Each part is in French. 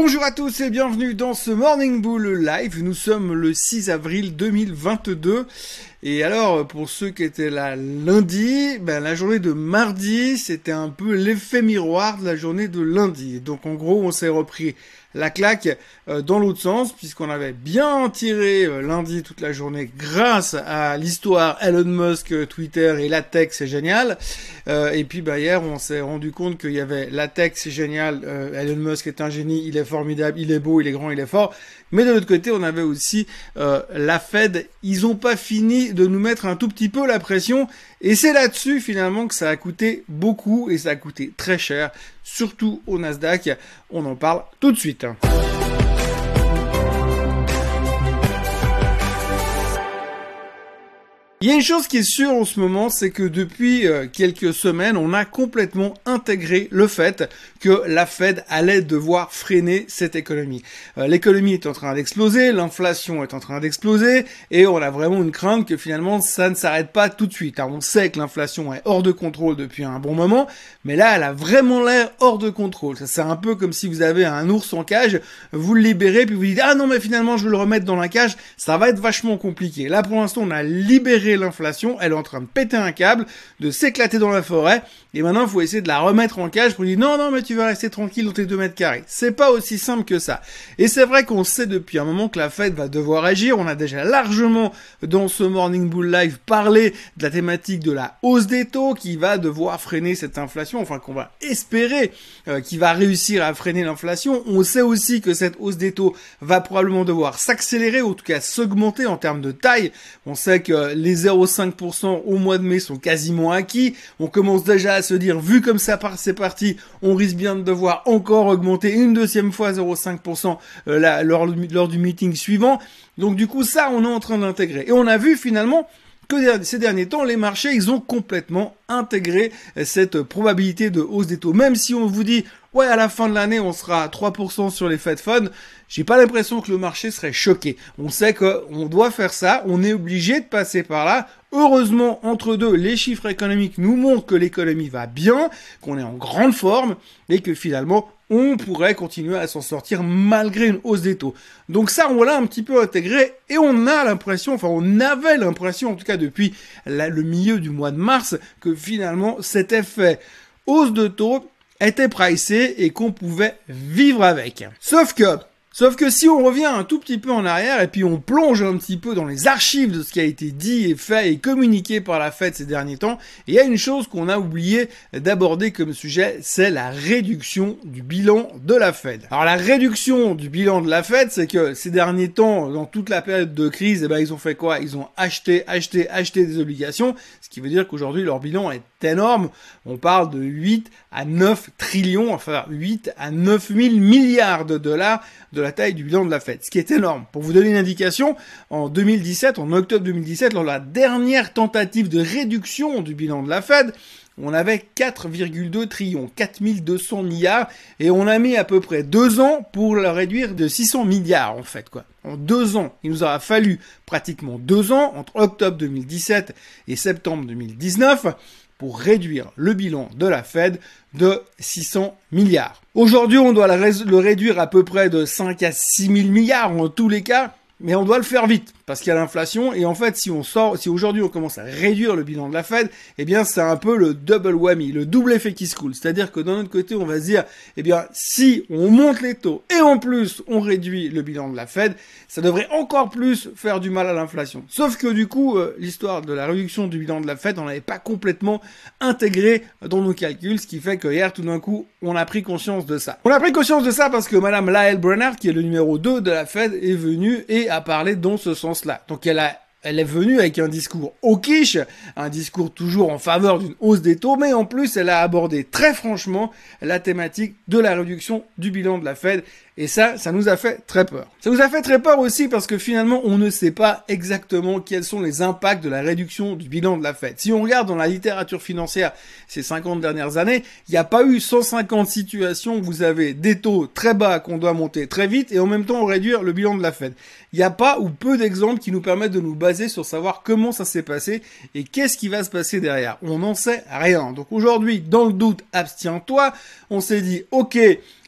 Bonjour à tous et bienvenue dans ce Morning Bull Live. Nous sommes le 6 avril 2022. Et alors, pour ceux qui étaient là lundi, ben, la journée de mardi, c'était un peu l'effet miroir de la journée de lundi. Donc en gros, on s'est repris la claque euh, dans l'autre sens, puisqu'on avait bien tiré euh, lundi toute la journée grâce à l'histoire Elon Musk, euh, Twitter et la tech, c'est génial. et puis bah, hier, on s'est rendu compte qu'il y avait la tech, c'est génial, Elon Musk est un génie, il est formidable, il est beau, il est grand, il est fort. Mais de l'autre côté, on avait aussi la Fed. Ils ont pas fini de nous mettre un tout petit peu la pression. Et c'est là-dessus finalement que ça a coûté beaucoup et ça a coûté très cher, surtout au Nasdaq. On en parle tout de suite. Il y a une chose qui est sûre en ce moment, c'est que depuis euh, quelques semaines, on a complètement intégré le fait que la Fed allait devoir freiner cette économie. Euh, l'économie est en train d'exploser, l'inflation est en train d'exploser, et on a vraiment une crainte que finalement ça ne s'arrête pas tout de suite. on sait que l'inflation est hors de contrôle depuis un bon moment, mais là, elle a vraiment l'air hors de contrôle. C'est un peu comme si vous avez un ours en cage, vous le libérez, puis vous dites ah non mais finalement je vais le remettre dans la cage, ça va être vachement compliqué. Là, pour l'instant, on a libéré l'inflation, elle est en train de péter un câble, de s'éclater dans la forêt, et maintenant il faut essayer de la remettre en cage pour dire non non mais tu vas rester tranquille dans tes 2 mètres carrés. C'est pas aussi simple que ça. Et c'est vrai qu'on sait depuis un moment que la Fed va devoir agir, on a déjà largement dans ce Morning Bull Live parlé de la thématique de la hausse des taux qui va devoir freiner cette inflation, enfin qu'on va espérer euh, qui va réussir à freiner l'inflation. On sait aussi que cette hausse des taux va probablement devoir s'accélérer, ou en tout cas s'augmenter en termes de taille. On sait que les 0,5% au mois de mai sont quasiment acquis. On commence déjà à se dire, vu comme ça c'est parti, on risque bien de devoir encore augmenter une deuxième fois 0,5% euh, lors du meeting suivant. Donc du coup, ça, on est en train d'intégrer. Et on a vu finalement que ces derniers temps, les marchés, ils ont complètement intégré cette probabilité de hausse des taux. Même si on vous dit, ouais, à la fin de l'année, on sera à 3% sur les Fed Funds, j'ai pas l'impression que le marché serait choqué. On sait qu'on doit faire ça, on est obligé de passer par là. Heureusement, entre deux, les chiffres économiques nous montrent que l'économie va bien, qu'on est en grande forme, et que finalement, on pourrait continuer à s'en sortir malgré une hausse des taux. Donc ça, on l'a un petit peu intégré et on a l'impression, enfin on avait l'impression en tout cas depuis le milieu du mois de mars, que finalement cet effet hausse de taux était pricé et qu'on pouvait vivre avec. Sauf que Sauf que si on revient un tout petit peu en arrière et puis on plonge un petit peu dans les archives de ce qui a été dit et fait et communiqué par la Fed ces derniers temps, il y a une chose qu'on a oublié d'aborder comme sujet, c'est la réduction du bilan de la Fed. Alors la réduction du bilan de la Fed, c'est que ces derniers temps, dans toute la période de crise, eh ben, ils ont fait quoi? Ils ont acheté, acheté, acheté des obligations, ce qui veut dire qu'aujourd'hui leur bilan est énorme. On parle de 8 à 9 trillions, enfin 8 à 9 000 milliards de dollars de la taille du bilan de la Fed, ce qui est énorme. Pour vous donner une indication, en 2017, en octobre 2017, lors de la dernière tentative de réduction du bilan de la Fed, on avait 4,2 trillions, 4200 milliards, et on a mis à peu près deux ans pour le réduire de 600 milliards en fait quoi. En deux ans, il nous aura fallu pratiquement deux ans entre octobre 2017 et septembre 2019 pour réduire le bilan de la Fed de 600 milliards. Aujourd'hui, on doit le réduire à peu près de 5 à 6 000 milliards en tous les cas, mais on doit le faire vite parce qu'il y a l'inflation et en fait si on sort si aujourd'hui on commence à réduire le bilan de la Fed eh bien c'est un peu le double whammy le double effet qui se coule. C'est-à-dire que d'un autre côté on va se dire eh bien si on monte les taux et en plus on réduit le bilan de la Fed ça devrait encore plus faire du mal à l'inflation. Sauf que du coup euh, l'histoire de la réduction du bilan de la Fed on n'avait pas complètement intégré dans nos calculs ce qui fait que hier tout d'un coup on a pris conscience de ça. On a pris conscience de ça parce que madame Lael Brennard qui est le numéro 2 de la Fed est venue et a parlé dans ce sens donc elle est venue avec un discours au quiche, un discours toujours en faveur d'une hausse des taux, mais en plus elle a abordé très franchement la thématique de la réduction du bilan de la Fed et ça, ça nous a fait très peur. Ça nous a fait très peur aussi parce que finalement, on ne sait pas exactement quels sont les impacts de la réduction du bilan de la Fed. Si on regarde dans la littérature financière ces 50 dernières années, il n'y a pas eu 150 situations où vous avez des taux très bas qu'on doit monter très vite et en même temps réduire le bilan de la Fed. Il n'y a pas ou peu d'exemples qui nous permettent de nous baser sur savoir comment ça s'est passé et qu'est-ce qui va se passer derrière. On n'en sait rien. Donc aujourd'hui, dans le doute, abstiens-toi. On s'est dit, ok,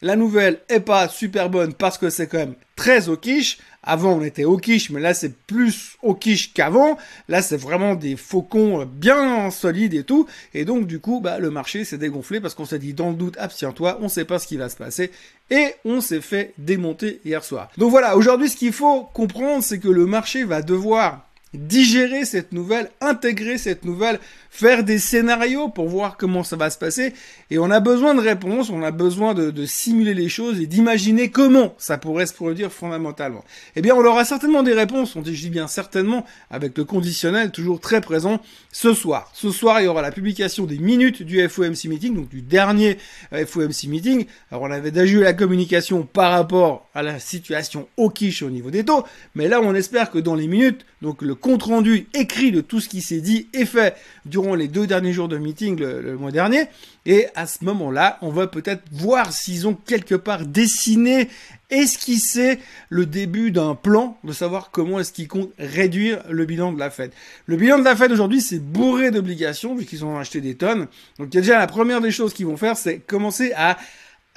La nouvelle est pas super bonne parce que c'est quand même très au quiche. Avant, on était au quiche, mais là, c'est plus au quiche qu'avant. Là, c'est vraiment des faucons bien solides et tout. Et donc, du coup, bah, le marché s'est dégonflé parce qu'on s'est dit, dans le doute, abstiens-toi, on sait pas ce qui va se passer. Et on s'est fait démonter hier soir. Donc voilà, aujourd'hui, ce qu'il faut comprendre, c'est que le marché va devoir digérer cette nouvelle, intégrer cette nouvelle, faire des scénarios pour voir comment ça va se passer. Et on a besoin de réponses, on a besoin de, simuler les choses et d'imaginer comment ça pourrait se produire fondamentalement. Eh bien, on aura certainement des réponses, on dit, je dis bien certainement, avec le conditionnel toujours très présent, ce soir. Ce soir, il y aura la publication des minutes du FOMC meeting, donc du dernier euh, FOMC meeting. Alors, on avait déjà eu la communication par rapport à la situation au quiche au niveau des taux, mais là, on espère que dans les minutes, donc le compte rendu écrit de tout ce qui s'est dit et fait durant les deux derniers jours de meeting le, mois dernier. Et à ce moment-là, on va peut-être voir s'ils ont quelque part dessiné, esquissé le début d'un plan de savoir comment est-ce qu'ils comptent réduire le bilan de la Fed. Le bilan de la Fed aujourd'hui, c'est bourré d'obligations vu qu'ils ont acheté des tonnes. Donc déjà la première des choses qu'ils vont faire, c'est commencer à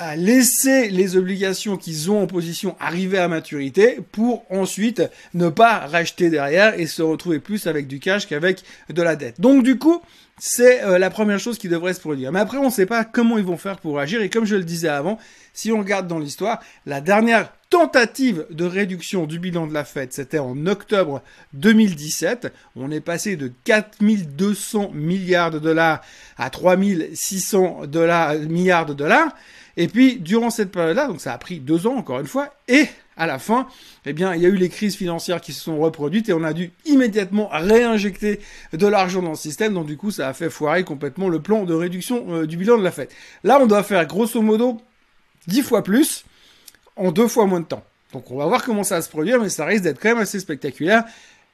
à laisser les obligations qu'ils ont en position arriver à maturité pour ensuite ne pas racheter derrière et se retrouver plus avec du cash qu'avec de la dette. Donc du coup, c'est euh, la première chose qui devrait se produire. Mais après, on ne sait pas comment ils vont faire pour agir. Et comme je le disais avant, si on regarde dans l'histoire, la dernière tentative de réduction du bilan de la Fed, c'était en octobre 2017. On est passé de 4200 milliards de dollars à 3600 dollars, milliards de dollars. Et puis, durant cette période-là, donc ça a pris deux ans, encore une fois, et à la fin, eh bien, il y a eu les crises financières qui se sont reproduites et on a dû immédiatement réinjecter de l'argent dans le système. Donc, du coup, ça a fait foirer complètement le plan de réduction euh, du bilan de la fête. Là, on doit faire grosso modo dix fois plus en deux fois moins de temps. Donc, on va voir comment ça va se produire, mais ça risque d'être quand même assez spectaculaire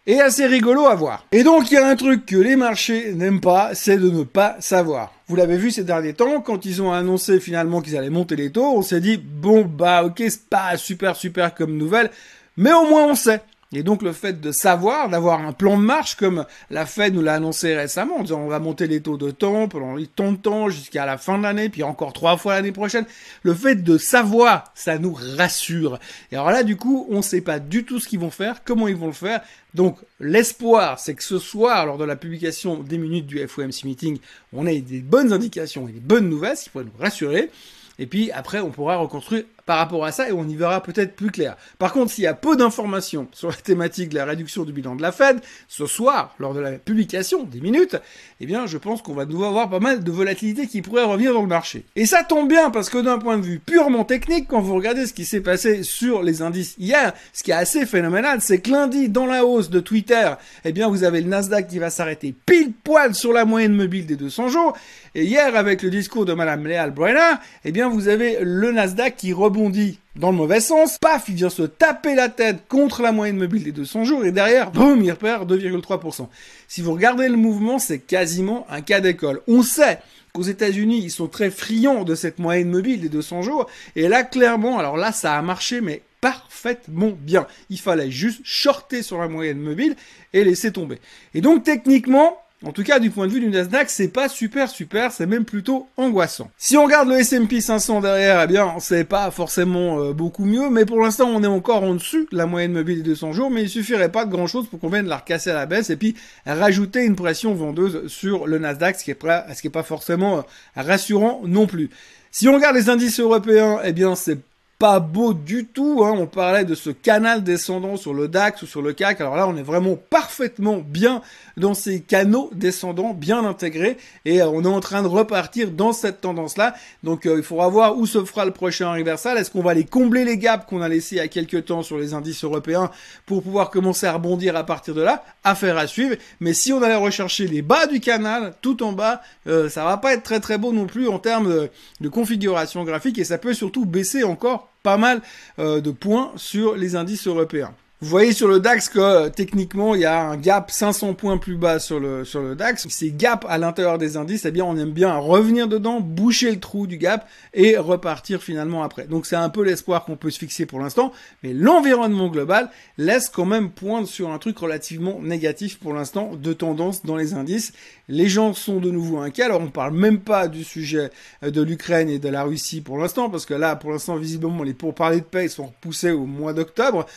et assez rigolo à voir. Et donc il y a un truc que les marchés n'aiment pas, c'est de ne pas savoir. Vous l'avez vu ces derniers temps, quand ils ont annoncé finalement qu'ils allaient monter les taux, on s'est dit, bon bah ok, c'est pas super super comme nouvelle, mais au moins on sait. Et donc le fait de savoir, d'avoir un plan de marche, comme la Fed nous l'a annoncé récemment, en disant on va monter les taux de temps pendant tant de temps jusqu'à la fin de l'année, puis encore trois fois l'année prochaine, le fait de savoir, ça nous rassure. Et alors là, du coup, on ne sait pas du tout ce qu'ils vont faire, comment ils vont le faire. Donc l'espoir, c'est que ce soir, lors de la publication des minutes du FOMC meeting, on ait des bonnes indications et des bonnes nouvelles, qui pourrait nous rassurer. Et puis après, on pourra reconstruire par rapport à ça et on y verra peut-être plus clair. Par contre, s'il y a peu d'informations sur la thématique de la réduction du bilan de la Fed, ce soir, lors de la publication des minutes, eh bien, je pense qu'on va devoir avoir pas mal de volatilité qui pourrait revenir dans le marché. Et ça tombe bien parce que d'un point de vue purement technique, quand vous regardez ce qui s'est passé sur les indices hier, ce qui est assez phénoménal, c'est que lundi, dans la hausse de Twitter, eh bien, vous avez le Nasdaq qui va s'arrêter pile poil sur la moyenne mobile des 200 jours. Et hier, avec le discours de Madame Léal Brenner, eh bien, vous avez le Nasdaq qui rebondit rebondit dans le mauvais sens, paf, il vient se taper la tête contre la moyenne mobile des 200 jours, et derrière, boum, il repère 2,3%. Si vous regardez le mouvement, c'est quasiment un cas d'école. On sait qu'aux États-Unis, ils sont très friands de cette moyenne mobile des 200 jours, et là, clairement, alors là, ça a marché, mais parfaitement bien. Il fallait juste shorter sur la moyenne mobile et laisser tomber. Et donc, techniquement, en tout cas, du point de vue du Nasdaq, c'est pas super super, c'est même plutôt angoissant. Si on regarde le S&P 500 derrière, eh bien, c'est pas forcément euh, beaucoup mieux, mais pour l'instant, on est encore en dessus de la moyenne mobile des 200 jours, mais il suffirait pas de grand chose pour qu'on vienne la recasser à la baisse et puis rajouter une pression vendeuse sur le Nasdaq, ce qui est, pas forcément euh, rassurant non plus. Si on regarde les indices européens, eh bien, c'est pas beau du tout. Hein. On parlait de ce canal descendant sur le DAX ou sur le CAC. Alors là, on est vraiment parfaitement bien dans ces canaux descendants, bien intégrés. Et euh, on est en train de repartir dans cette tendance-là. Donc euh, il faudra voir où se fera le prochain reversal. Est-ce qu'on va aller combler les gaps qu'on a laissés il y a quelques temps sur les indices européens pour pouvoir commencer à rebondir à partir de là? Affaire à suivre. Mais si on allait rechercher les bas du canal, tout en bas, euh, ça va pas être très très beau non plus en termes de configuration graphique. Et ça peut surtout baisser encore pas mal euh, de points sur les indices européens. Vous voyez sur le DAX que euh, techniquement il y a un gap 500 points plus bas sur le sur le DAX. Ces gaps à l'intérieur des indices, eh bien on aime bien revenir dedans, boucher le trou du gap et repartir finalement après. Donc c'est un peu l'espoir qu'on peut se fixer pour l'instant, mais l'environnement global laisse quand même pointe sur un truc relativement négatif pour l'instant de tendance dans les indices. Les gens sont de nouveau inquiets. Alors on parle même pas du sujet euh, de l'Ukraine et de la Russie pour l'instant parce que là pour l'instant visiblement les pourparlers de paix sont repoussés au mois d'octobre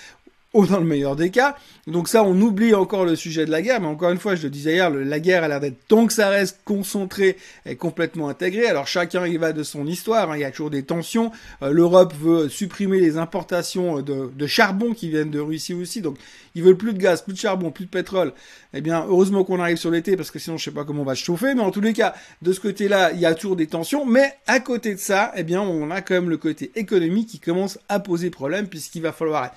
ou dans le meilleur des cas. Donc ça, on oublie encore le sujet de la guerre, mais encore une fois, je le disais hier, la guerre a l'air d'être, tant que ça reste concentré et complètement intégré, alors chacun y va de son histoire, hein. il y a toujours des tensions, euh, l'Europe veut supprimer les importations de, de, charbon qui viennent de Russie aussi, donc ils veulent plus de gaz, plus de charbon, plus de pétrole. Eh bien, heureusement qu'on arrive sur l'été, parce que sinon je sais pas comment on va se chauffer, mais en tous les cas, de ce côté-là, il y a toujours des tensions, mais à côté de ça, eh bien, on a quand même le côté économique qui commence à poser problème, puisqu'il va falloir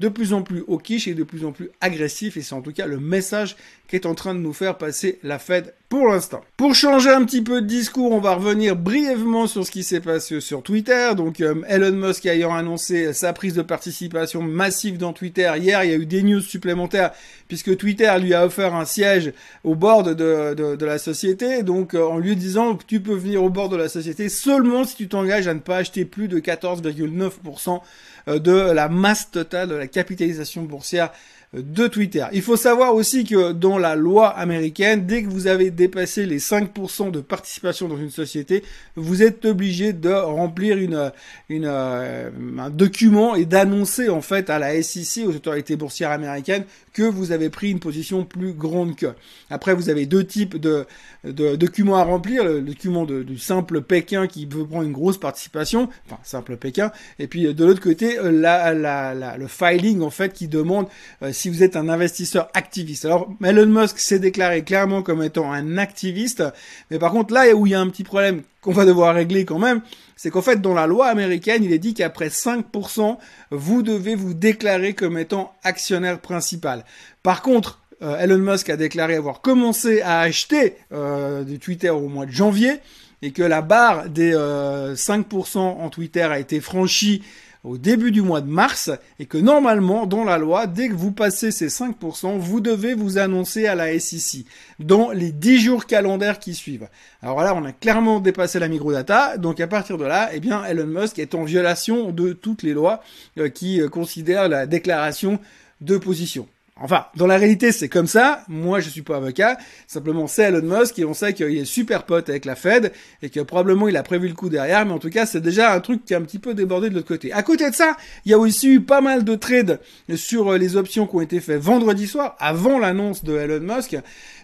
de plus en plus au quiche et de plus en plus agressif et c'est en tout cas le message qu'est en train de nous faire passer la Fed pour l'instant. Pour changer un petit peu de discours, on va revenir brièvement sur ce qui s'est passé sur Twitter. Donc euh, Elon Musk ayant annoncé sa prise de participation massive dans Twitter hier, il y a eu des news supplémentaires puisque Twitter lui a offert un siège au bord de, la société. Donc euh, en lui disant tu peux venir au bord de la société seulement si tu t'engages à ne pas acheter plus de 14,9% euh, de la masse totale de la capitalisation boursière de Twitter. Il faut savoir aussi que dans la loi américaine, dès que vous avez dépassé les 5% de participation dans une société, vous êtes obligé de remplir une, une, euh, un document et d'annoncer en fait à la SEC, aux autorités boursières américaines, que vous avez pris une position plus grande que. Après, vous avez deux types de, documents à remplir. Le document du simple Pékin qui veut prendre une grosse participation, enfin simple Pékin, et puis de l'autre côté, la, le filing en fait qui demande euh, si vous êtes un investisseur activiste. Alors Elon Musk s'est déclaré clairement comme étant un activiste, mais par contre là où il y a un petit problème qu'on va devoir régler quand même, c'est qu'en fait dans la loi américaine, il est dit qu'après 5%, vous devez vous déclarer comme étant actionnaire principal. Par contre, euh, Elon Musk a déclaré avoir commencé à acheter euh, du Twitter au mois de janvier et que la barre des 5% euh, en Twitter a été franchie au début du mois de mars et que normalement, dans la loi, dès que vous passez ces 5%, vous devez vous annoncer à la SEC dans les 10 jours calendaires qui suivent. Alors là, on a clairement dépassé la microdata, donc à partir de là, eh bien, Elon Musk est en violation de toutes les lois euh, qui euh, considèrent la déclaration de position. Enfin, dans la réalité, c'est comme ça. Moi, je suis pas avocat. Simplement, c'est Elon Musk et on sait qu'il est super pote avec la Fed et que probablement il a prévu le coup derrière. Mais en tout cas, c'est déjà un truc qui est un petit peu débordé de l'autre côté. À côté de ça, il y a aussi eu pas mal de trades sur les options qui ont été faits vendredi soir, avant l'annonce de Elon Musk.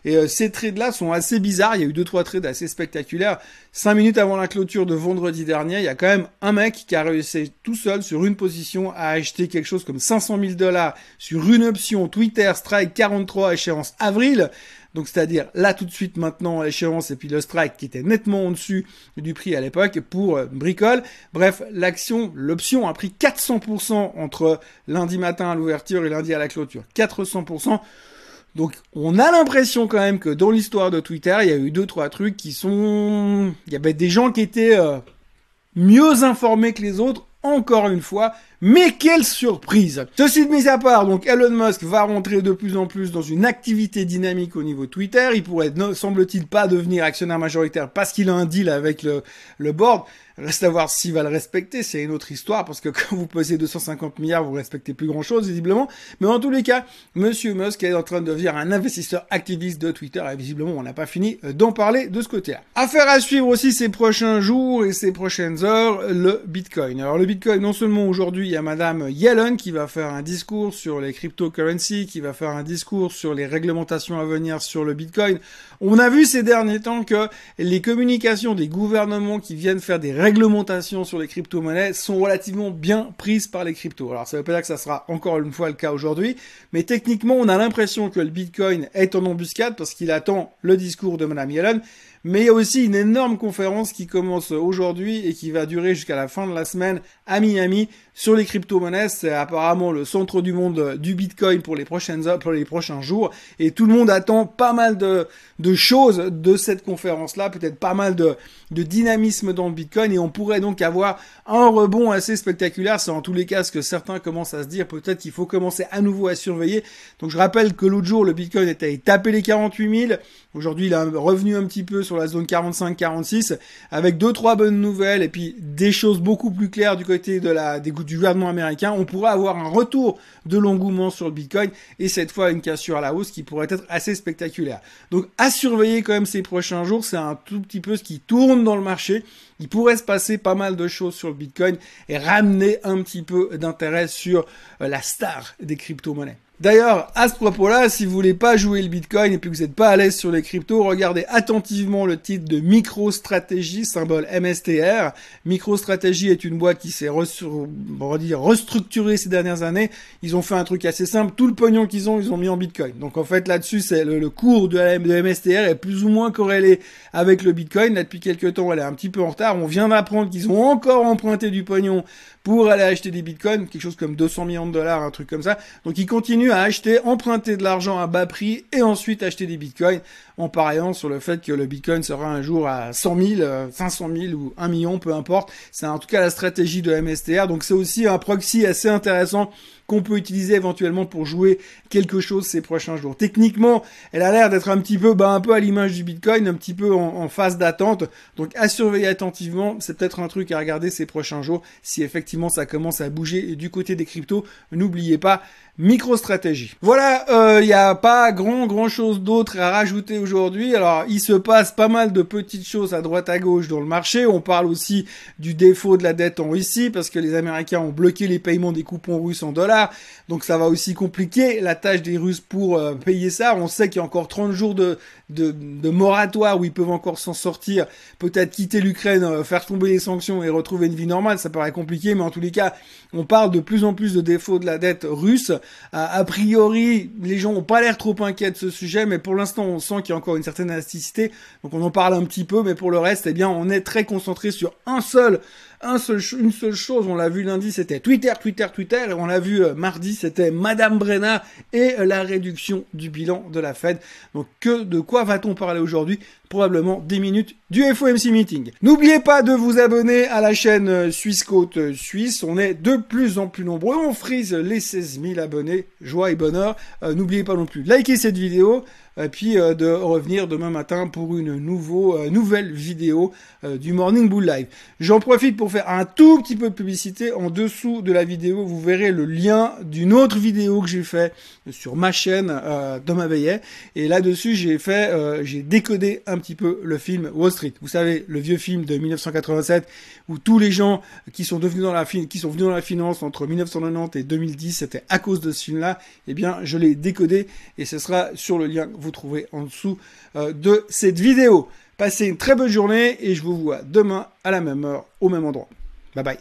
Et euh, ces trades-là sont assez bizarres. Il y a eu deux trois trades assez spectaculaires. Cinq minutes avant la clôture de vendredi dernier, il y a quand même un mec qui a réussi tout seul sur une position à acheter quelque chose comme 500 000 dollars sur une option Twitter Strike 43 échéance avril. Donc c'est-à-dire là tout de suite maintenant l'échéance et puis le strike qui était nettement en dessus du prix à l'époque pour euh, bricole. Bref, l'action, l'option a pris 400% entre lundi matin à l'ouverture et lundi à la clôture. 400%. Donc on a l'impression quand même que dans l'histoire de Twitter, il y a eu deux trois trucs qui sont, il y avait des gens qui étaient euh, mieux informés que les autres. Encore une fois, mais quelle surprise Ceci de mis à part, donc Elon Musk va rentrer de plus en plus dans une activité dynamique au niveau Twitter. Il pourrait, semble-t-il, pas devenir actionnaire majoritaire parce qu'il a un deal avec le, le board. Reste à voir s'il va le respecter, c'est une autre histoire, parce que quand vous posez 250 milliards, vous respectez plus grand chose, visiblement. Mais en tous les cas, Monsieur Musk est en train de devenir un investisseur activiste de Twitter, et visiblement, on n'a pas fini d'en parler de ce côté-là. Affaire à suivre aussi ces prochains jours et ces prochaines heures, le Bitcoin. Alors le Bitcoin, non seulement aujourd'hui, il y a Madame Yellen qui va faire un discours sur les cryptocurrencies, qui va faire un discours sur les réglementations à venir sur le Bitcoin. On a vu ces derniers temps que les communications des gouvernements qui viennent faire des réglementations sur les crypto-monnaies sont relativement bien prises par les cryptos. Alors ça veut pas dire que ça sera encore une fois le cas aujourd'hui, mais techniquement on a l'impression que le Bitcoin est en embuscade parce qu'il attend le discours de Madame Yellen. Mais il y a aussi une énorme conférence qui commence aujourd'hui et qui va durer jusqu'à la fin de la semaine à Miami sur les crypto-monnaies. C'est apparemment le centre du monde du Bitcoin pour les prochaines pour les prochains jours et tout le monde attend pas mal de, de choses de cette conférence-là, peut-être pas mal de, de dynamisme dans le Bitcoin et on pourrait donc avoir un rebond assez spectaculaire. C'est en tous les cas ce que certains commencent à se dire. Peut-être qu'il faut commencer à nouveau à surveiller. Donc je rappelle que l'autre jour le Bitcoin était tapé les 48 000. Aujourd'hui il est revenu un petit peu sur la zone 45-46 avec deux trois bonnes nouvelles et puis des choses beaucoup plus claires du côté de la du gouvernement américain. On pourrait avoir un retour de l'engouement sur le Bitcoin et cette fois une cassure à la hausse qui pourrait être assez spectaculaire. Donc à surveiller quand même ces prochains jours, c'est un tout petit peu ce qui tourne dans le marché. Il pourrait se passer pas mal de choses sur le Bitcoin et ramener un petit peu d'intérêt sur euh, la star des crypto-monnaies. D'ailleurs, à ce propos-là, si vous voulez pas jouer le Bitcoin et puis que vous n'êtes pas à l'aise sur les cryptos, regardez attentivement le titre de MicroStrategy, symbole MSTR. MicroStrategy est une boîte qui s'est restructurée ces dernières années. Ils ont fait un truc assez simple. Tout le pognon qu'ils ont, ils ont mis en Bitcoin. Donc en fait, là-dessus, c'est le, cours de, de MSTR est plus ou moins corrélé avec le Bitcoin. Là, depuis quelques temps, elle est un petit peu en retard. On vient d'apprendre qu'ils ont encore emprunté du pognon pour aller acheter des bitcoins, quelque chose comme 200 millions de dollars, un truc comme ça. Donc ils continuent à acheter, emprunter de l'argent à bas prix et ensuite acheter des bitcoins en pariant sur le fait que le bitcoin sera un jour à 100 000, 500 000 ou 1 million, peu importe. C'est en tout cas la stratégie de MSTR. Donc c'est aussi un proxy assez intéressant qu'on peut utiliser éventuellement pour jouer quelque chose ces prochains jours. Techniquement, elle a l'air d'être un petit peu, bah, un peu à l'image du Bitcoin, un petit peu en, en phase d'attente. Donc à surveiller attentivement, c'est peut-être un truc à regarder ces prochains jours si effectivement ça commence à bouger du côté des cryptos. N'oubliez pas, micro-stratégie. Voilà, il euh, n'y a pas grand grand chose d'autre à rajouter aujourd'hui. Alors, il se passe pas mal de petites choses à droite à gauche dans le marché. On parle aussi du défaut de la dette en Russie parce que les Américains ont bloqué les paiements des coupons russes en dollars. Donc, ça va aussi compliquer la tâche des Russes pour euh, payer ça. On sait qu'il y a encore 30 jours de, de, moratoire où ils peuvent encore s'en sortir. Peut-être quitter l'Ukraine, euh, faire tomber les sanctions et retrouver une vie normale. Ça paraît compliqué, mais en tous les cas, on parle de plus en plus de défauts de la dette russe. A, priori, les gens n'ont pas l'air trop inquiets de ce sujet, mais pour l'instant, on sent qu'il y a encore une certaine élasticité. Donc on en parle un petit peu, mais pour le reste, eh bien, on est très concentré sur un seul un seul, une seule chose. On l'a vu lundi, c'était Twitter, Twitter, Twitter. Et on l'a vu euh, mardi, c'était Madame Brenna et la réduction du bilan de la Fed. Donc que de quoi va-t-on parler aujourd'hui? Probablement 10 minutes du FOMC meeting. N'oubliez pas de vous abonner à la chaîne euh, Suisse Côte euh, Suisse. On est de plus en plus nombreux. On frise les 16 000 abonnés. Joie et bonheur. N'oubliez pas non plus de liker cette vidéo et puis de revenir demain matin pour une nouveau, nouvelle vidéo du Morning Bull Live. J'en profite pour faire un tout petit peu de publicité, en dessous de la vidéo, vous verrez le lien d'une autre vidéo que j'ai fait sur ma chaîne euh, Thomas Veillet. Et là-dessus, j'ai fait, euh, j'ai décodé un petit peu le film Wall Street. Vous savez, le vieux film de 1987 où tous les gens qui sont devenus dans la qui sont venus dans la finance entre 1990 et 2010, c'était à cause de ce film-là. Eh bien, je l'ai décodé et ce sera sur le lien vous trouverez en dessous euh, de cette vidéo. Passez une très bonne journée et je vous vois demain à la même heure, au même endroit. Bye bye.